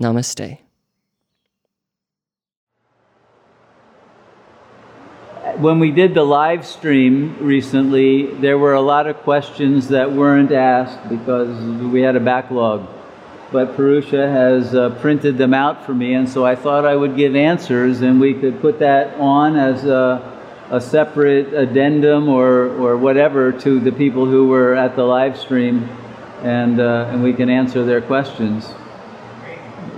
Namaste. When we did the live stream recently, there were a lot of questions that weren't asked because we had a backlog. But Purusha has uh, printed them out for me, and so I thought I would give answers and we could put that on as a, a separate addendum or, or whatever to the people who were at the live stream, and, uh, and we can answer their questions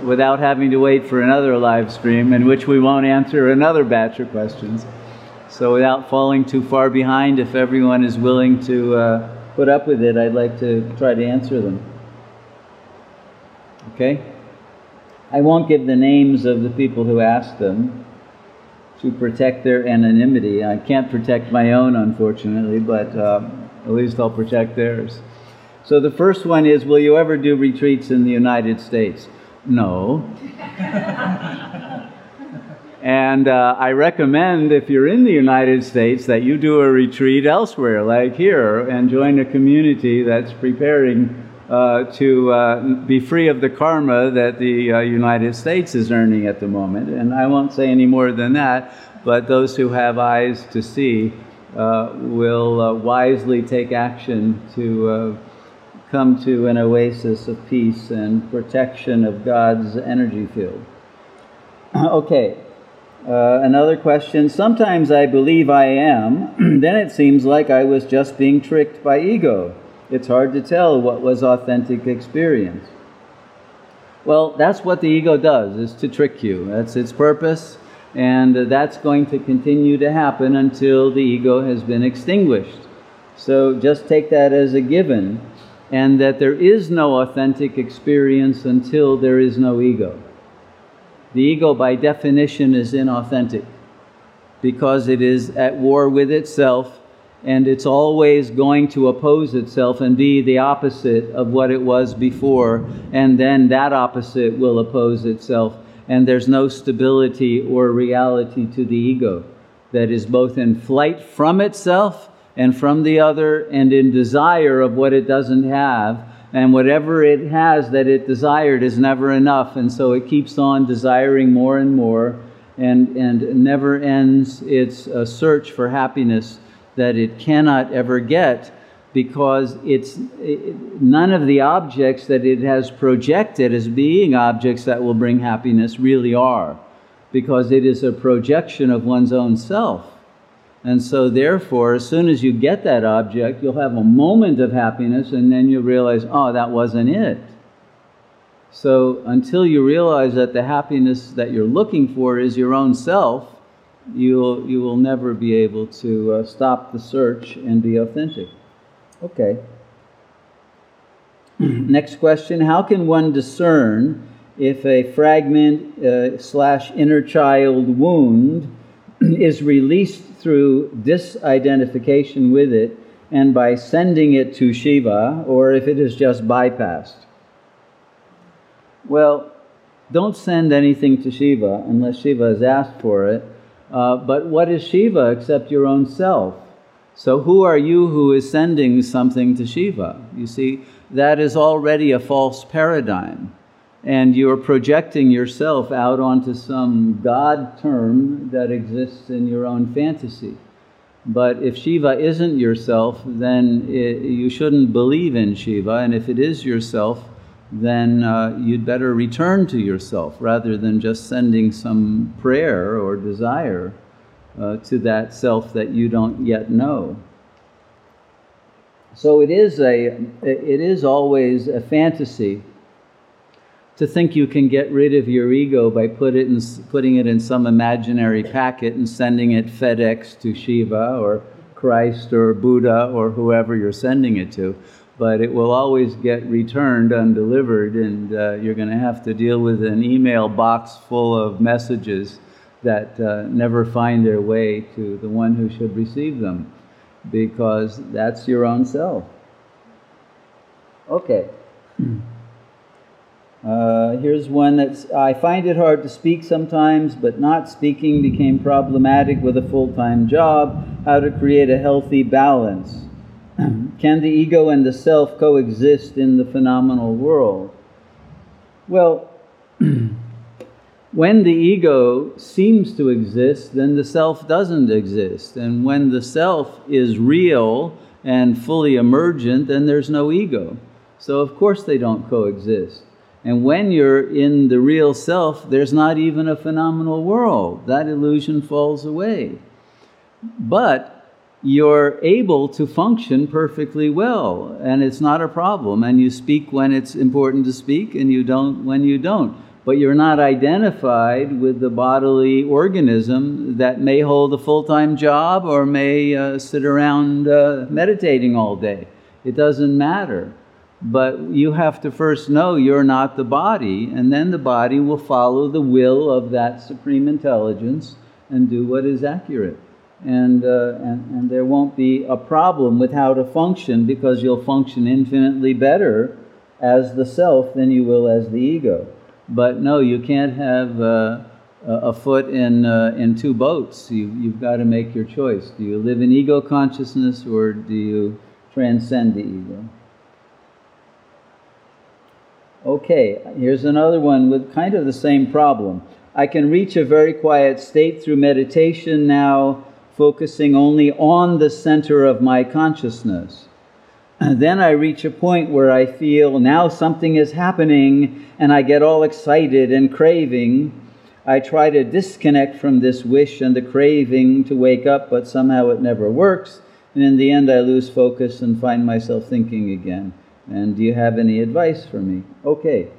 without having to wait for another live stream in which we won't answer another batch of questions. So, without falling too far behind, if everyone is willing to uh, put up with it, I'd like to try to answer them. Okay? I won't give the names of the people who asked them to protect their anonymity. I can't protect my own, unfortunately, but uh, at least I'll protect theirs. So, the first one is Will you ever do retreats in the United States? No. and uh, I recommend, if you're in the United States, that you do a retreat elsewhere, like here, and join a community that's preparing uh, to uh, be free of the karma that the uh, United States is earning at the moment. And I won't say any more than that, but those who have eyes to see uh, will uh, wisely take action to come to an oasis of peace and protection of God's energy field. okay, uh, another question. Sometimes I believe I am, then it seems like I was just being tricked by ego. It's hard to tell what was authentic experience. Well, that's what the ego does, is to trick you. That's its purpose, and that's going to continue to happen until the ego has been extinguished. So just take that as a given and that there is no authentic experience until there is no ego. The ego, by definition, is inauthentic because it is at war with itself and it's always going to oppose itself and be the opposite of what it was before, and then that opposite will oppose itself, and there's no stability or reality to the ego that is both in flight from itself and from the other and in desire of what it doesn't have. And whatever it has that it desired is never enough. And so it keeps on desiring more and more and, and never ends its uh, search for happiness that it cannot ever get because it's it, none of the objects that it has projected as being objects that will bring happiness really are because it is a projection of one's own self and so, therefore, as soon as you get that object, you'll have a moment of happiness and then you'll realize, oh, that wasn't it. So, until you realize that the happiness that you're looking for is your own self, you'll, you will never be able to uh, stop the search and be authentic. Okay. Next question How can one discern if a fragment uh, slash inner child wound is released through disidentification with it and by sending it to Shiva, or if it is just bypassed. Well, don't send anything to Shiva unless Shiva has asked for it. Uh, but what is Shiva except your own self? So, who are you who is sending something to Shiva? You see, that is already a false paradigm and you're projecting yourself out onto some God term that exists in your own fantasy. But if Shiva isn't yourself, then it, you shouldn't believe in Shiva, and if it is yourself, then uh, you'd better return to yourself rather than just sending some prayer or desire uh, to that self that you don't yet know. So it is a, it is always a fantasy to think you can get rid of your ego by put it in, putting it in some imaginary packet and sending it FedEx to Shiva or Christ or Buddha or whoever you're sending it to. but it will always get returned undelivered, and uh, you're going to have to deal with an email box full of messages that uh, never find their way to the one who should receive them, because that's your own self. Okay. Uh, here's one that's I find it hard to speak sometimes, but not speaking became problematic with a full time job. How to create a healthy balance. Can the ego and the self coexist in the phenomenal world? Well, when the ego seems to exist, then the self doesn't exist. And when the self is real and fully emergent, then there's no ego. So, of course, they don't coexist. And when you're in the real self, there's not even a phenomenal world. That illusion falls away. But you're able to function perfectly well, and it's not a problem. And you speak when it's important to speak, and you don't when you don't. But you're not identified with the bodily organism that may hold a full time job or may uh, sit around uh, meditating all day. It doesn't matter. But you have to first know you're not the body, and then the body will follow the will of that supreme intelligence and do what is accurate. And, uh, and, and there won't be a problem with how to function because you'll function infinitely better as the self than you will as the ego. But no, you can't have uh, a foot in, uh, in two boats. You, you've got to make your choice. Do you live in ego consciousness or do you transcend the ego? Okay, here's another one with kind of the same problem. I can reach a very quiet state through meditation now, focusing only on the center of my consciousness. And then I reach a point where I feel now something is happening and I get all excited and craving. I try to disconnect from this wish and the craving to wake up, but somehow it never works. And in the end, I lose focus and find myself thinking again. And do you have any advice for me? Okay.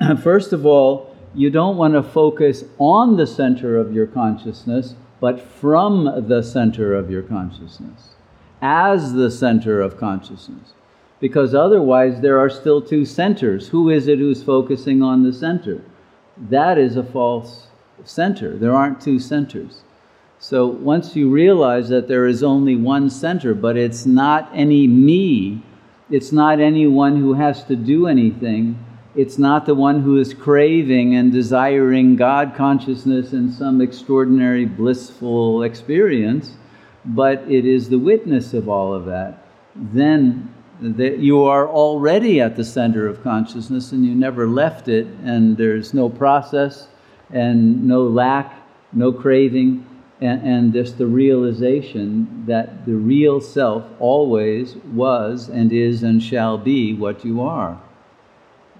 First of all, you don't want to focus on the center of your consciousness, but from the center of your consciousness, as the center of consciousness. Because otherwise, there are still two centers. Who is it who's focusing on the center? That is a false center. There aren't two centers. So once you realize that there is only one center, but it's not any me it's not anyone who has to do anything. It's not the one who is craving and desiring God consciousness and some extraordinary blissful experience, but it is the witness of all of that. Then that you are already at the center of consciousness and you never left it, and there's no process and no lack, no craving, and, and just the realization that the real self always was and is and shall be what you are.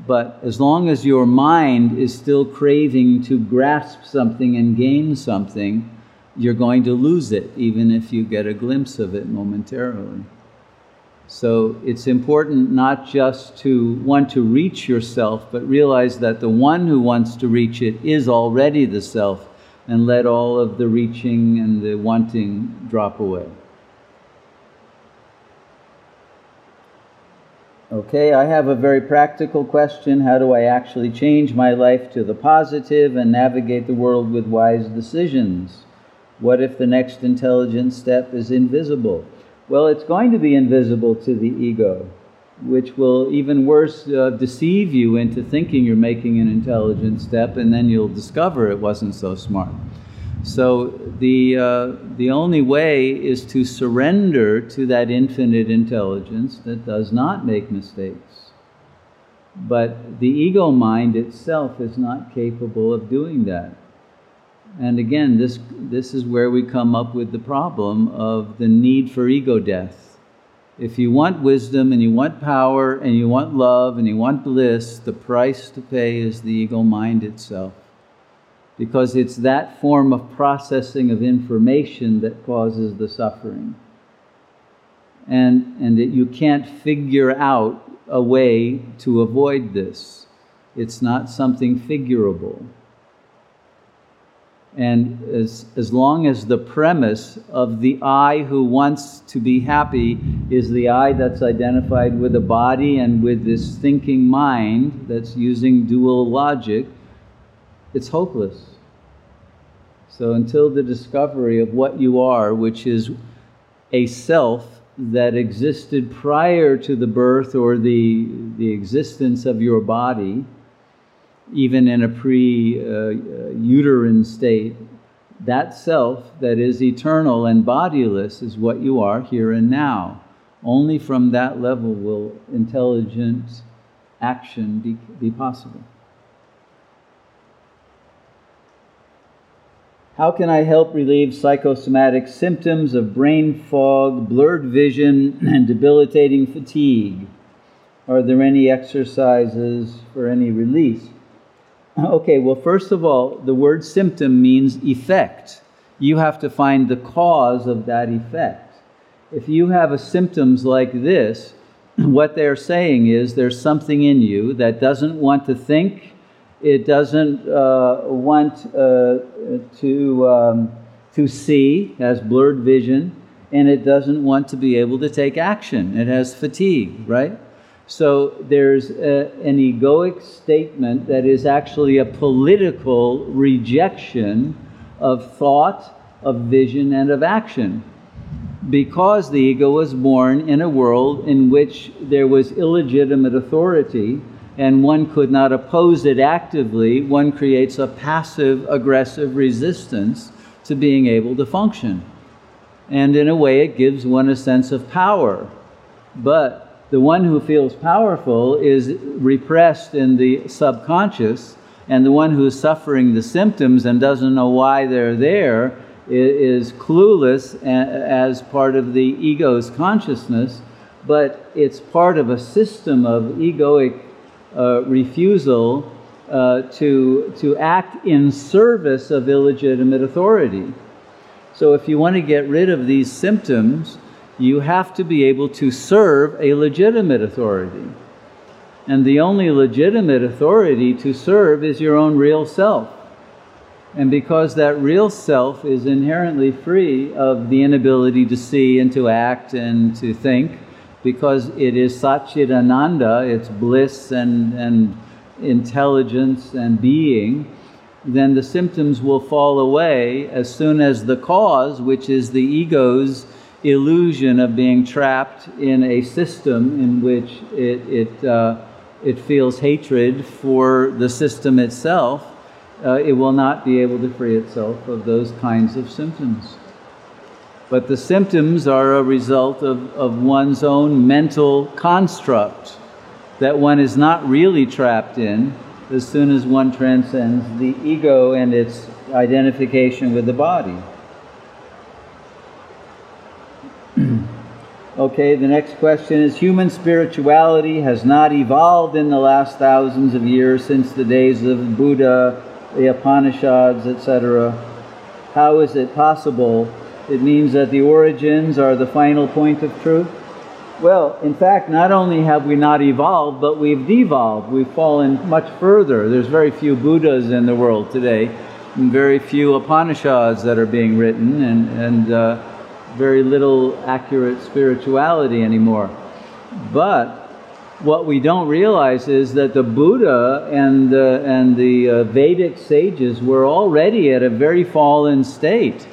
But as long as your mind is still craving to grasp something and gain something, you're going to lose it, even if you get a glimpse of it momentarily. So it's important not just to want to reach yourself, but realize that the one who wants to reach it is already the self and let all of the reaching and the wanting drop away. Okay, I have a very practical question. How do I actually change my life to the positive and navigate the world with wise decisions? What if the next intelligent step is invisible? Well, it's going to be invisible to the ego which will even worse uh, deceive you into thinking you're making an intelligent step, and then you'll discover it wasn't so smart. So the uh, the only way is to surrender to that infinite intelligence that does not make mistakes. But the ego mind itself is not capable of doing that. And again, this this is where we come up with the problem of the need for ego death if you want wisdom and you want power and you want love and you want bliss, the price to pay is the ego mind itself. Because it's that form of processing of information that causes the suffering. And, and that you can't figure out a way to avoid this. It's not something figurable. And as, as long as the premise of the I who wants to be happy is the I that's identified with the body and with this thinking mind that's using dual logic, it's hopeless. So until the discovery of what you are, which is a self that existed prior to the birth or the, the existence of your body, even in a pre uterine state, that self that is eternal and bodiless is what you are here and now. Only from that level will intelligent action be, be possible. How can I help relieve psychosomatic symptoms of brain fog, blurred vision, and debilitating fatigue? Are there any exercises for any release? Okay, well, first of all, the word symptom means effect. You have to find the cause of that effect. If you have symptoms like this, what they're saying is there's something in you that doesn't want to think, it doesn't uh, want uh, to, um, to see, has blurred vision, and it doesn't want to be able to take action. It has fatigue, right? So there's a, an egoic statement that is actually a political rejection of thought, of vision, and of action. Because the ego was born in a world in which there was illegitimate authority and one could not oppose it actively, one creates a passive aggressive resistance to being able to function. And in a way, it gives one a sense of power. But the one who feels powerful is repressed in the subconscious, and the one who is suffering the symptoms and doesn't know why they're there is clueless as part of the ego's consciousness, but it's part of a system of egoic uh, refusal uh, to, to act in service of illegitimate authority. So, if you want to get rid of these symptoms, you have to be able to serve a legitimate authority. And the only legitimate authority to serve is your own real self. And because that real self is inherently free of the inability to see and to act and to think, because it is Satchidananda, it's bliss and, and intelligence and being, then the symptoms will fall away as soon as the cause, which is the ego's illusion of being trapped in a system in which it, it, uh, it feels hatred for the system itself, uh, it will not be able to free itself of those kinds of symptoms. But the symptoms are a result of, of one's own mental construct that one is not really trapped in as soon as one transcends the ego and its identification with the body. Okay, the next question is Human spirituality has not evolved in the last thousands of years since the days of Buddha, the Upanishads, etc. How is it possible? It means that the origins are the final point of truth? Well, in fact, not only have we not evolved, but we've devolved. We've fallen much further. There's very few Buddhas in the world today, and very few Upanishads that are being written, and, and uh, very little accurate spirituality anymore. But what we don't realize is that the Buddha and, uh, and the uh, Vedic sages were already at a very fallen state.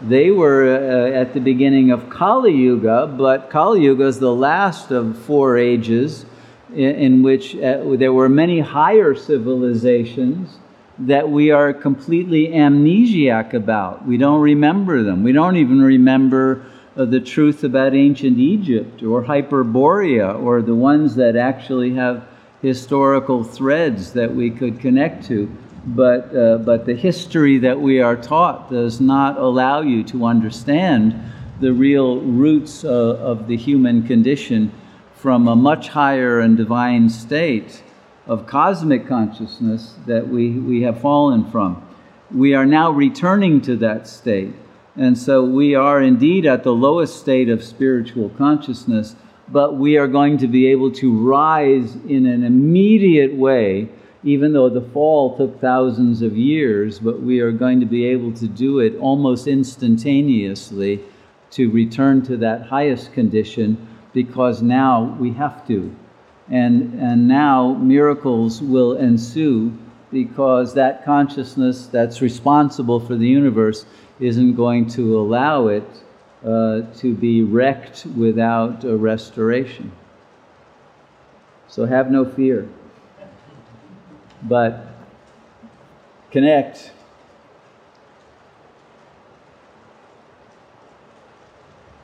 They were uh, at the beginning of Kali Yuga, but Kali Yuga is the last of four ages in, in which uh, there were many higher civilizations that we are completely amnesiac about. We don't remember them. We don't even remember uh, the truth about ancient Egypt or Hyperborea or the ones that actually have historical threads that we could connect to. But, uh, but the history that we are taught does not allow you to understand the real roots uh, of the human condition from a much higher and divine state of cosmic consciousness that we, we have fallen from. We are now returning to that state. And so we are indeed at the lowest state of spiritual consciousness, but we are going to be able to rise in an immediate way even though the fall took thousands of years, but we are going to be able to do it almost instantaneously to return to that highest condition because now we have to. And, and now miracles will ensue because that consciousness that's responsible for the universe isn't going to allow it uh, to be wrecked without a restoration. So have no fear. But connect.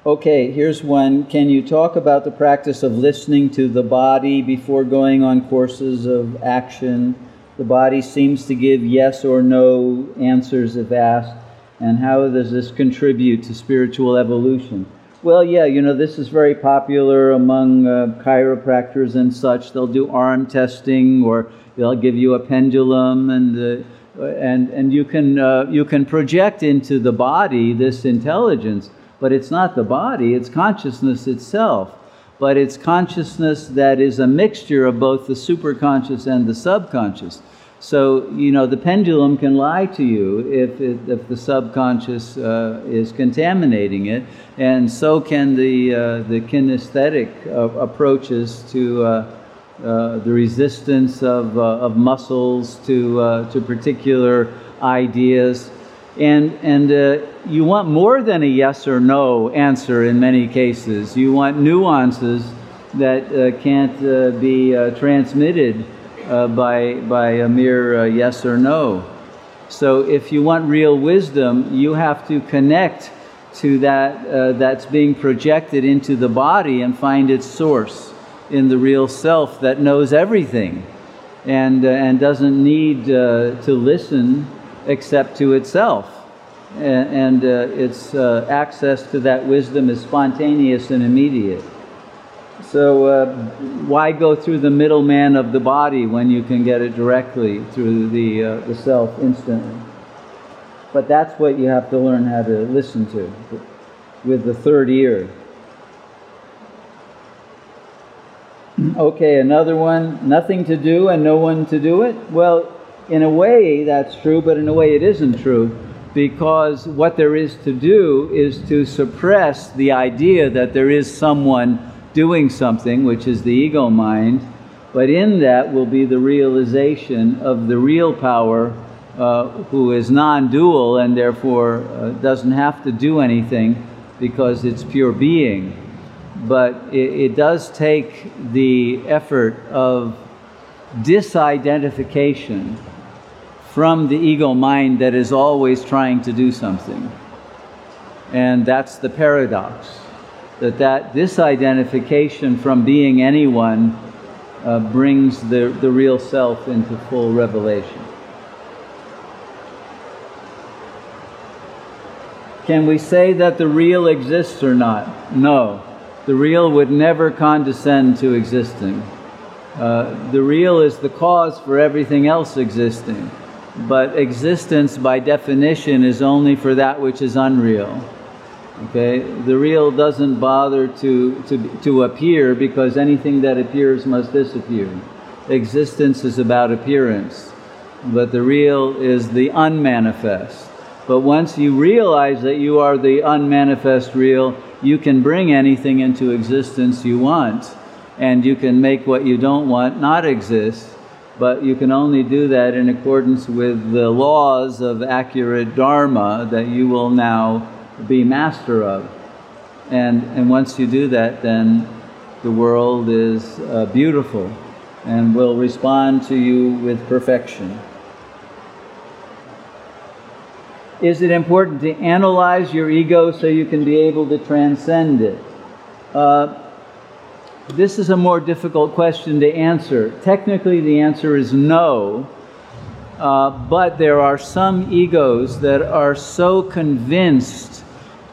Okay, here's one. Can you talk about the practice of listening to the body before going on courses of action? The body seems to give yes or no answers if asked. And how does this contribute to spiritual evolution? Well, yeah, you know, this is very popular among uh, chiropractors and such. They'll do arm testing or they'll give you a pendulum and, uh, and, and you, can, uh, you can project into the body this intelligence, but it's not the body, it's consciousness itself. But it's consciousness that is a mixture of both the superconscious and the subconscious. So, you know, the pendulum can lie to you if, it, if the subconscious uh, is contaminating it, and so can the, uh, the kinesthetic uh, approaches to uh, uh, the resistance of, uh, of muscles to, to particular ideas. And, and you want more than a yes or no answer in many cases. You want nuances that can't be transmitted uh, by, by a mere uh, yes or no. So if you want real wisdom, you have to connect to that uh, that's being projected into the body and find its source in the real self that knows everything and, uh, and doesn't need uh, to listen except to itself. And, uh, its access to that wisdom is spontaneous and immediate. So, uh, why go through the middleman of the body when you can get it directly through the, uh, the self instantly? But that's what you have to learn how to listen to with the third ear. Okay, another one nothing to do and no one to do it. Well, in a way that's true, but in a way it isn't true because what there is to do is to suppress the idea that there is someone doing something, which is the ego mind, but in that will be the realization of the real power uh, who is non dual and therefore uh, doesn't have to do anything because it's pure being. But it, it does take the effort of disidentification from the ego mind that is always trying to do something. And that's the paradox that that disidentification from being anyone uh, brings the, the real self into full revelation. Can we say that the real exists or not? No. The real would never condescend to existing. Uh, the real is the cause for everything else existing. But existence, by definition, is only for that which is unreal. Okay, the real doesn't bother to, to, to appear because anything that appears must disappear. Existence is about appearance, but the real is the unmanifest. But once you realize that you are the unmanifest real, you can bring anything into existence you want, and you can make what you don't want not exist. But you can only do that in accordance with the laws of accurate Dharma that you will now be master of. And, and once you do that, then the world is uh, beautiful and will respond to you with perfection. Is it important to analyze your ego so you can be able to transcend it? Uh, this is a more difficult question to answer. Technically, the answer is no. Uh, but there are some egos that are so convinced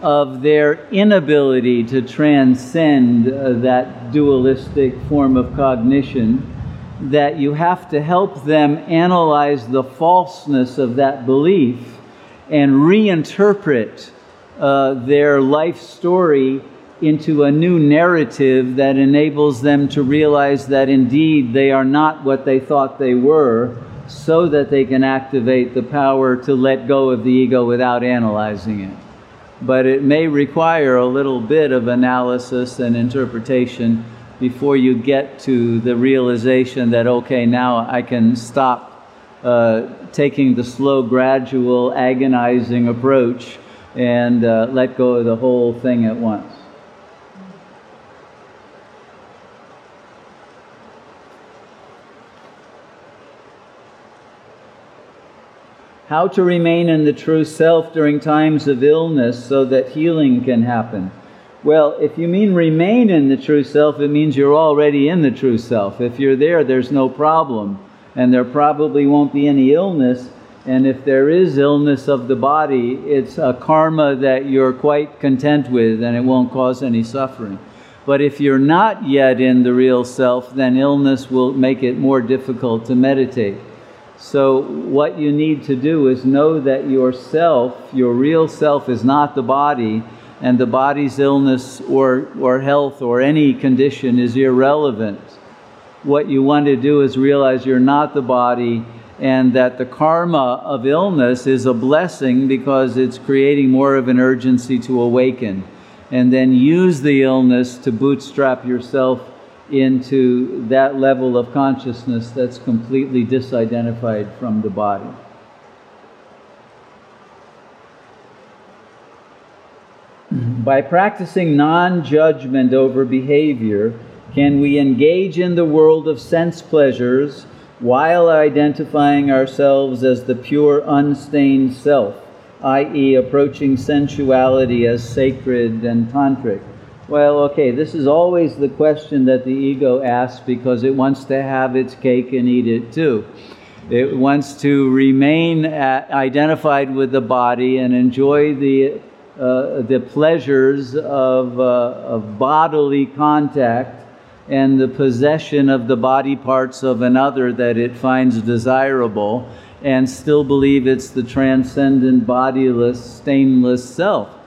of their inability to transcend uh, that dualistic form of cognition, that you have to help them analyze the falseness of that belief and reinterpret uh, their life story into a new narrative that enables them to realize that indeed they are not what they thought they were, so that they can activate the power to let go of the ego without analyzing it. But it may require a little bit of analysis and interpretation before you get to the realization that, okay, now I can stop uh, taking the slow, gradual, agonizing approach and uh, let go of the whole thing at once. How to remain in the true self during times of illness so that healing can happen. Well, if you mean remain in the true self, it means you're already in the true self. If you're there, there's no problem. And there probably won't be any illness. And if there is illness of the body, it's a karma that you're quite content with and it won't cause any suffering. But if you're not yet in the real self, then illness will make it more difficult to meditate. So, what you need to do is know that yourself, your real self, is not the body, and the body's illness or, or health or any condition is irrelevant. What you want to do is realize you're not the body and that the karma of illness is a blessing because it's creating more of an urgency to awaken. And then use the illness to bootstrap yourself into that level of consciousness that's completely disidentified from the body. Mm-hmm. By practicing non judgment over behavior, can we engage in the world of sense pleasures while identifying ourselves as the pure, unstained self, i.e., approaching sensuality as sacred and tantric? Well, okay, this is always the question that the ego asks because it wants to have its cake and eat it too. It wants to remain at, identified with the body and enjoy the, uh, the pleasures of, uh, of bodily contact and the possession of the body parts of another that it finds desirable and still believe it's the transcendent, bodiless, stainless self.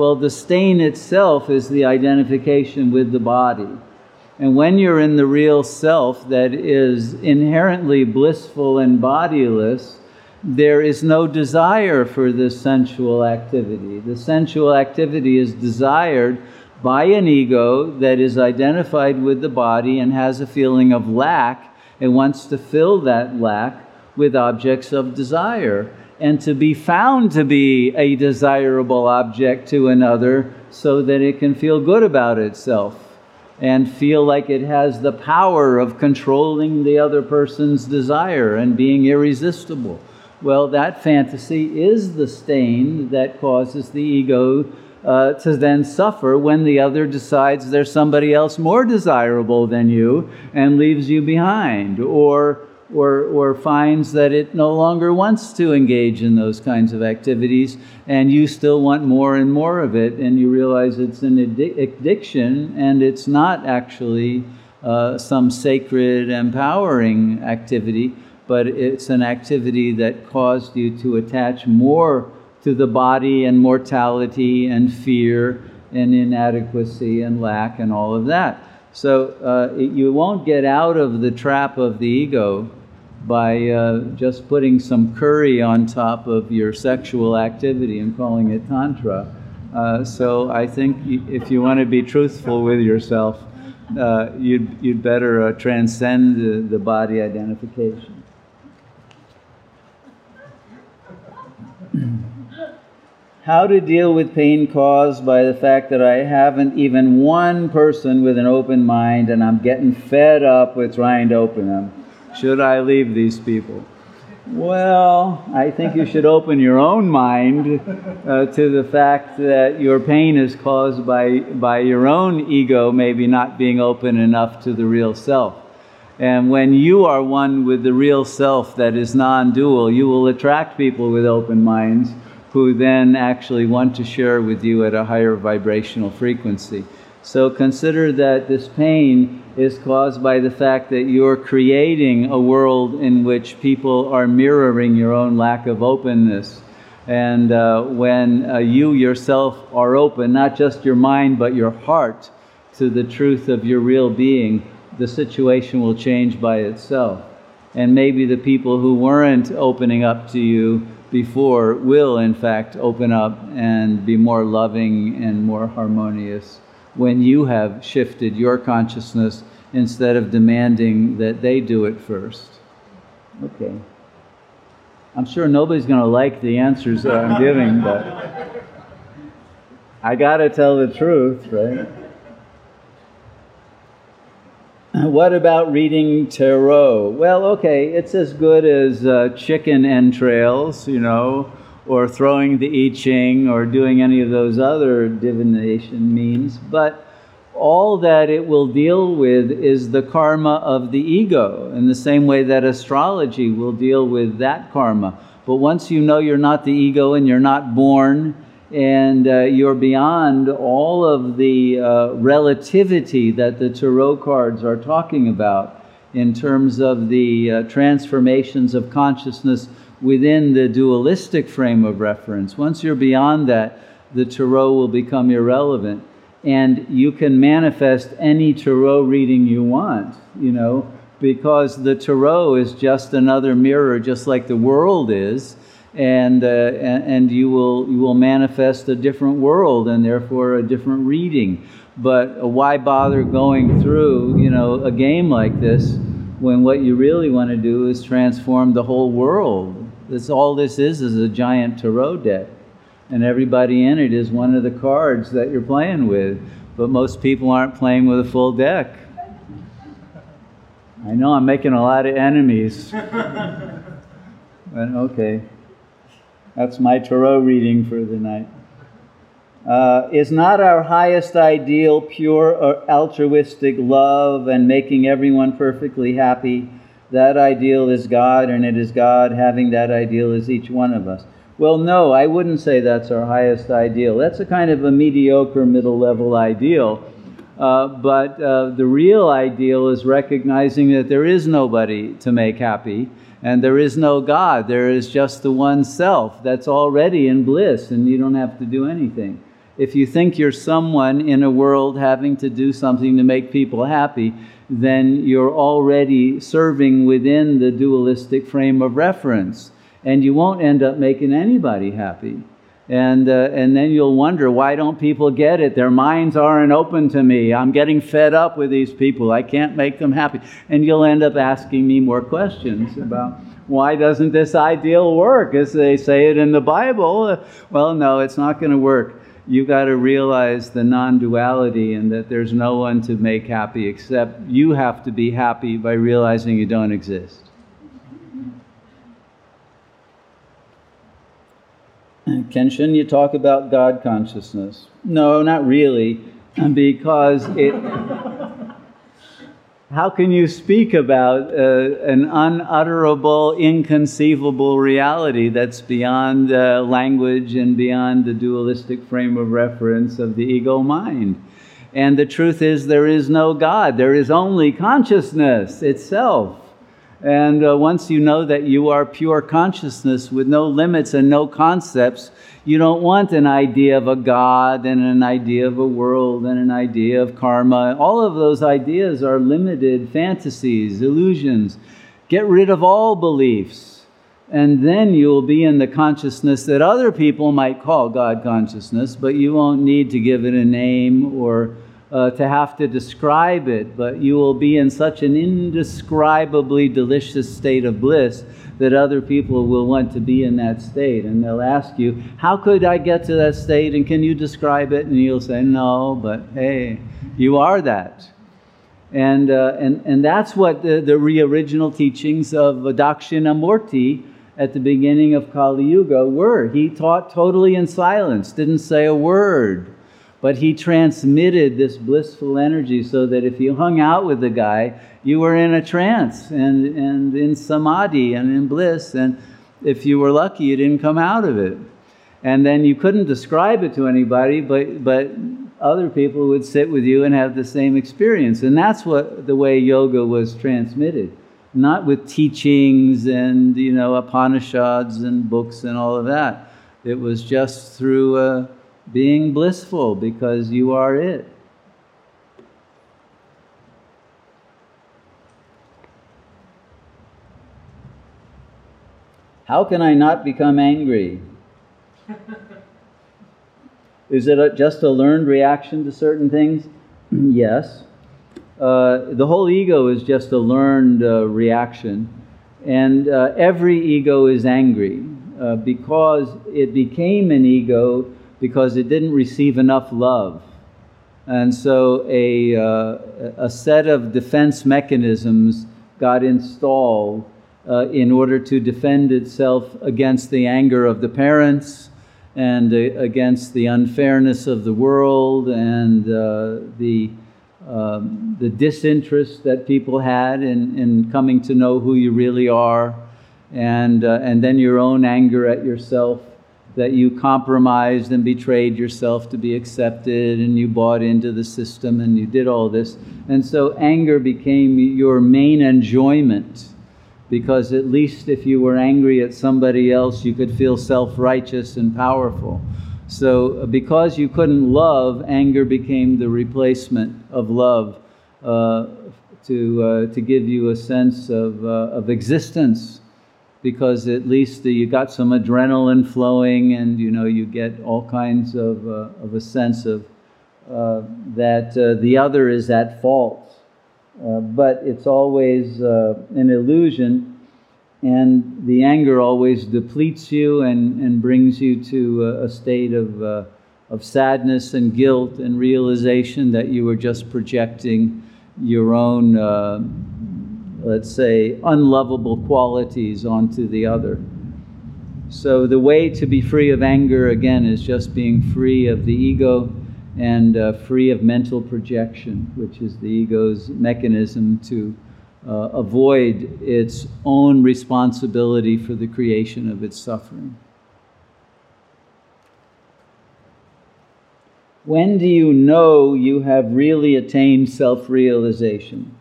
Well, the stain itself is the identification with the body. And when you're in the real self that is inherently blissful and bodiless, there is no desire for this sensual activity. The sensual activity is desired by an ego that is identified with the body and has a feeling of lack and wants to fill that lack with objects of desire and to be found to be a desirable object to another so that it can feel good about itself and feel like it has the power of controlling the other person's desire and being irresistible. Well, that fantasy is the stain that causes the ego uh, to then suffer when the other decides there's somebody else more desirable than you and leaves you behind. Or or, or finds that it no longer wants to engage in those kinds of activities, and you still want more and more of it, and you realize it's an addiction and it's not actually uh, some sacred, empowering activity, but it's an activity that caused you to attach more to the body and mortality and fear and inadequacy and lack and all of that. So uh, you won't get out of the trap of the ego by uh, just putting some curry on top of your sexual activity and calling it tantra. Uh, so I think if you want to be truthful with yourself, uh, you'd, you'd better uh, transcend the, the body identification. How to deal with pain caused by the fact that I haven't even one person with an open mind and I'm getting fed up with trying to open them. Should I leave these people? Well, I think you should open your own mind uh, to the fact that your pain is caused by, by your own ego maybe not being open enough to the real self. And when you are one with the real self that is non dual, you will attract people with open minds who then actually want to share with you at a higher vibrational frequency. So consider that this pain is caused by the fact that you're creating a world in which people are mirroring your own lack of openness. And uh, when uh, you yourself are open, not just your mind, but your heart, to the truth of your real being, the situation will change by itself. And maybe the people who weren't opening up to you before will, in fact, open up and be more loving and more harmonious when you have shifted your consciousness instead of demanding that they do it first. Okay. I'm sure nobody's going to like the answers that I'm giving, but I got to tell the truth, right? What about reading tarot? Well, okay, it's as good as uh, chicken entrails, you know, or throwing the I Ching or doing any of those other divination means, but all that it will deal with is the karma of the ego, in the same way that astrology will deal with that karma. But once you know you're not the ego and you're not born, and uh, you're beyond all of the uh, relativity that the tarot cards are talking about in terms of the uh, transformations of consciousness within the dualistic frame of reference. Once you're beyond that, the tarot will become irrelevant and you can manifest any tarot reading you want, you know, because the tarot is just another mirror, just like the world is, and, uh, and, and you, will, you will manifest a different world and therefore a different reading. But why bother going through, you know, a game like this when what you really want to do is transform the whole world? That's all this is, is a giant tarot deck and everybody in it is one of the cards that you're playing with. But most people aren't playing with a full deck. I know I'm making a lot of enemies. but okay. That's my tarot reading for the night. Uh, is not our highest ideal pure or altruistic love and making everyone perfectly happy? That ideal is God, and it is God having that ideal is each one of us. Well, no, I wouldn't say that's our highest ideal. That's a kind of a mediocre middle level ideal. Uh, but uh, the real ideal is recognizing that there is nobody to make happy and there is no God. There is just the one self that's already in bliss and you don't have to do anything. If you think you're someone in a world having to do something to make people happy, then you're already serving within the dualistic frame of reference and you won't end up making anybody happy. And, uh, and then you'll wonder, why don't people get it? Their minds aren't open to me. I'm getting fed up with these people. I can't make them happy. And you'll end up asking me more questions about why doesn't this ideal work as they say it in the Bible? Well, no, it's not going to work. You've got to realize the non duality and that there's no one to make happy except you have to be happy by realizing you don't exist. Ken, shouldn't you talk about God consciousness? No, not really, because it. How can you speak about uh, an unutterable, inconceivable reality that's beyond uh, language and beyond the dualistic frame of reference of the ego mind? And the truth is, there is no God, there is only consciousness itself. And uh, once you know that you are pure consciousness with no limits and no concepts, you don't want an idea of a God and an idea of a world and an idea of karma. All of those ideas are limited fantasies, illusions. Get rid of all beliefs. And then you will be in the consciousness that other people might call God consciousness, but you won't need to give it a name or uh, to have to describe it, but you will be in such an indescribably delicious state of bliss that other people will want to be in that state. And they'll ask you, How could I get to that state? And can you describe it? And you'll say, No, but hey, you are that. And, uh, and, and that's what the, the original teachings of Dakshinamurti at the beginning of Kali Yuga were. He taught totally in silence, didn't say a word but he transmitted this blissful energy so that if you hung out with the guy, you were in a trance and, and in samadhi and in bliss. And if you were lucky, you didn't come out of it. And then you couldn't describe it to anybody, but, but other people would sit with you and have the same experience. And that's what the way yoga was transmitted. Not with teachings and, you know, Upanishads and books and all of that It was just through being blissful because you are it. How can I not become angry? Is it a, just a learned reaction to certain things? yes. Uh, the whole ego is just a learned uh, reaction. And uh, every ego is angry uh, because it became an ego because it didn't receive enough love. And so a, uh, a set of defense mechanisms got installed uh, in order to defend itself against the anger of the parents and uh, against the unfairness of the world and uh, the, um, the disinterest that people had in, in coming to know who you really are, and, uh, and then your own anger at yourself that you compromised and betrayed yourself to be accepted and you bought into the system and you did all this. And so anger became your main enjoyment because at least if you were angry at somebody else, you could feel self righteous and powerful. So, uh, because you couldn't love, anger became the replacement of love uh, to, uh, to give you a sense of, uh, of existence. Because at least you got some adrenaline flowing, and you know you get all kinds of, uh, of a sense of uh, that the other is at fault. Uh, but it's always uh, an illusion, and the anger always depletes you and, and brings you to a, a state of, uh, of sadness and guilt and realization that you were just projecting your own, uh, let's say, unlovable qualities onto the other. So, the way to be free of anger, again, is just being free of the ego and uh, free of mental projection, which is the ego's mechanism to uh, avoid its own responsibility for the creation of its suffering. When do you know you have really attained self realization?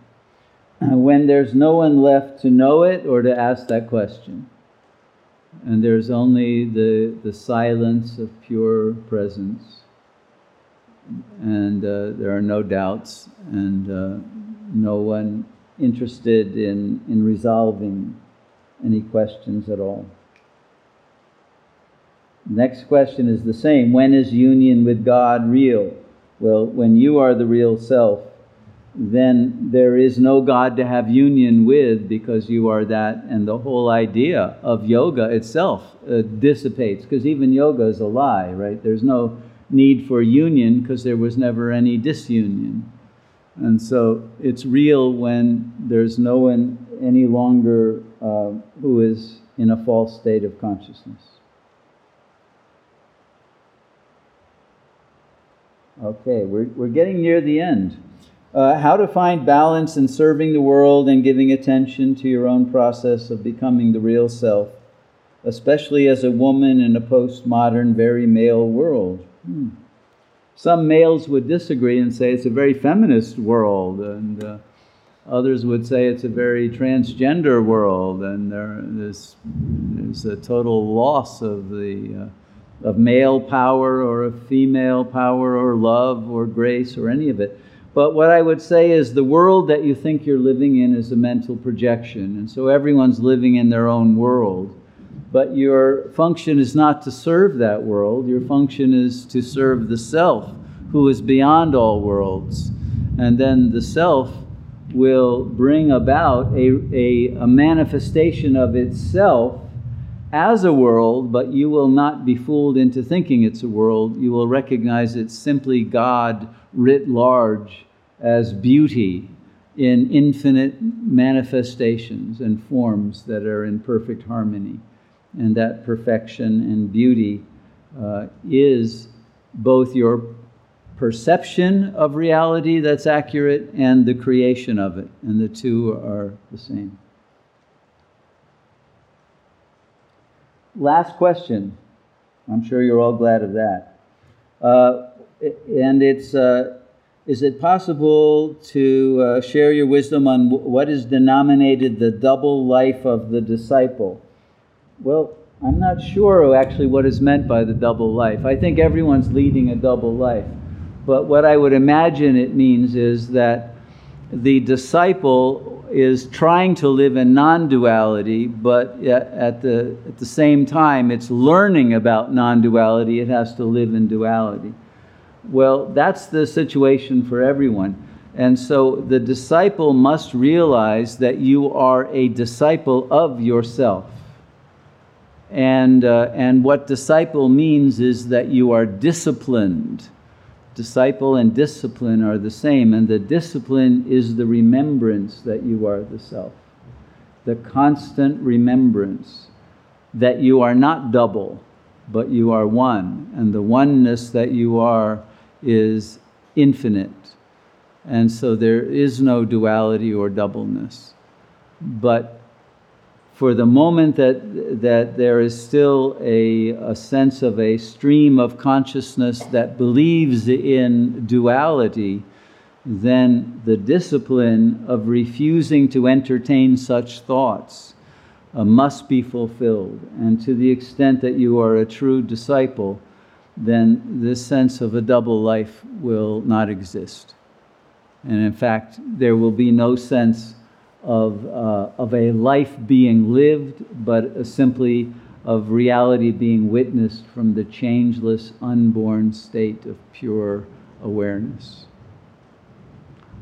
When there's no one left to know it or to ask that question. And there's only the, the silence of pure presence and uh, there are no doubts, and uh, no one interested in, in resolving any questions at all. Next question is the same When is union with God real? Well, when you are the real self, then there is no God to have union with because you are that, and the whole idea of yoga itself uh, dissipates because even yoga is a lie, right? There's no need for union because there was never any disunion. And so it's real when there's no one any longer uh, who is in a false state of consciousness. Okay, we're, we're getting near the end. Uh, how to find balance in serving the world and giving attention to your own process of becoming the real self, especially as a woman in a postmodern, very male world. Hmm. Some males would disagree and say it's a very feminist world, and uh, others would say it's a very transgender world, and there, there's, there's a total loss of the uh, of male power or of female power or love or grace or any of it. But what I would say is the world that you think you're living in is a mental projection, and so everyone's living in their own world. But your function is not to serve that world, your function is to serve the self, who is beyond all worlds. And then the self will bring about a, a, a manifestation of itself as a world, but you will not be fooled into thinking it's a world. You will recognize it's simply God writ large as beauty in infinite manifestations and forms that are in perfect harmony and that perfection and beauty uh, is both your perception of reality that's accurate and the creation of it, and the two are the same. Last question. I'm sure you're all glad of that. Uh, and it's uh, Is it possible to uh, share your wisdom on what is denominated the double life of the disciple? Well, I'm not sure actually what is meant by the double life. I think everyone's leading a double life. But what I would imagine it means is that the disciple is trying to live in non duality, but at the, at the same time, it's learning about non duality. It has to live in duality. Well, that's the situation for everyone. And so the disciple must realize that you are a disciple of yourself. And, uh, and what disciple means is that you are disciplined disciple and discipline are the same, and the discipline is the remembrance that you are the self, the constant remembrance that you are not double, but you are one, and the oneness that you are is infinite. And so there is no duality or doubleness. But for the moment that, that there is still a, a sense of a stream of consciousness that believes in duality, then the discipline of refusing to entertain such thoughts uh, must be fulfilled. And to the extent that you are a true disciple, then this sense of a double life will not exist. And in fact, there will be no sense of, uh, of a life being lived, but simply of reality being witnessed from the changeless, unborn state of pure awareness.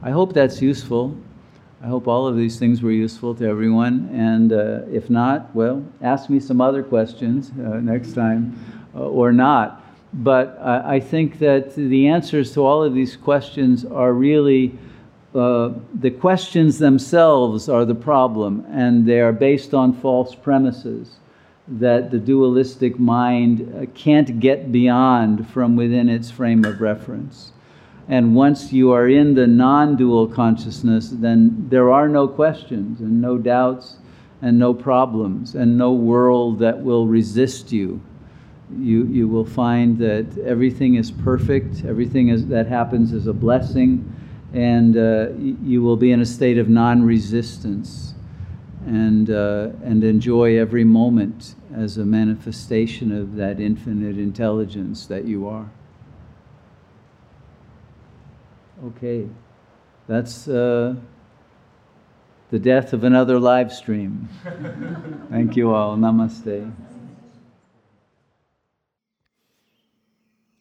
I hope that's useful. I hope all of these things were useful to everyone. And uh, if not, well, ask me some other questions uh, next time uh, or not. But I think that the answers to all of these questions are really uh, the questions themselves are the problem, and they are based on false premises that the dualistic mind uh, can't get beyond from within its frame of reference. And once you are in the non dual consciousness, then there are no questions and no doubts and no problems and no world that will resist you. You, you will find that everything is perfect, everything is, that happens is a blessing and uh, you will be in a state of non resistance and, uh, and enjoy every moment as a manifestation of that infinite intelligence that you are. Okay, that's uh, the death of another live stream. Thank you all. Namaste.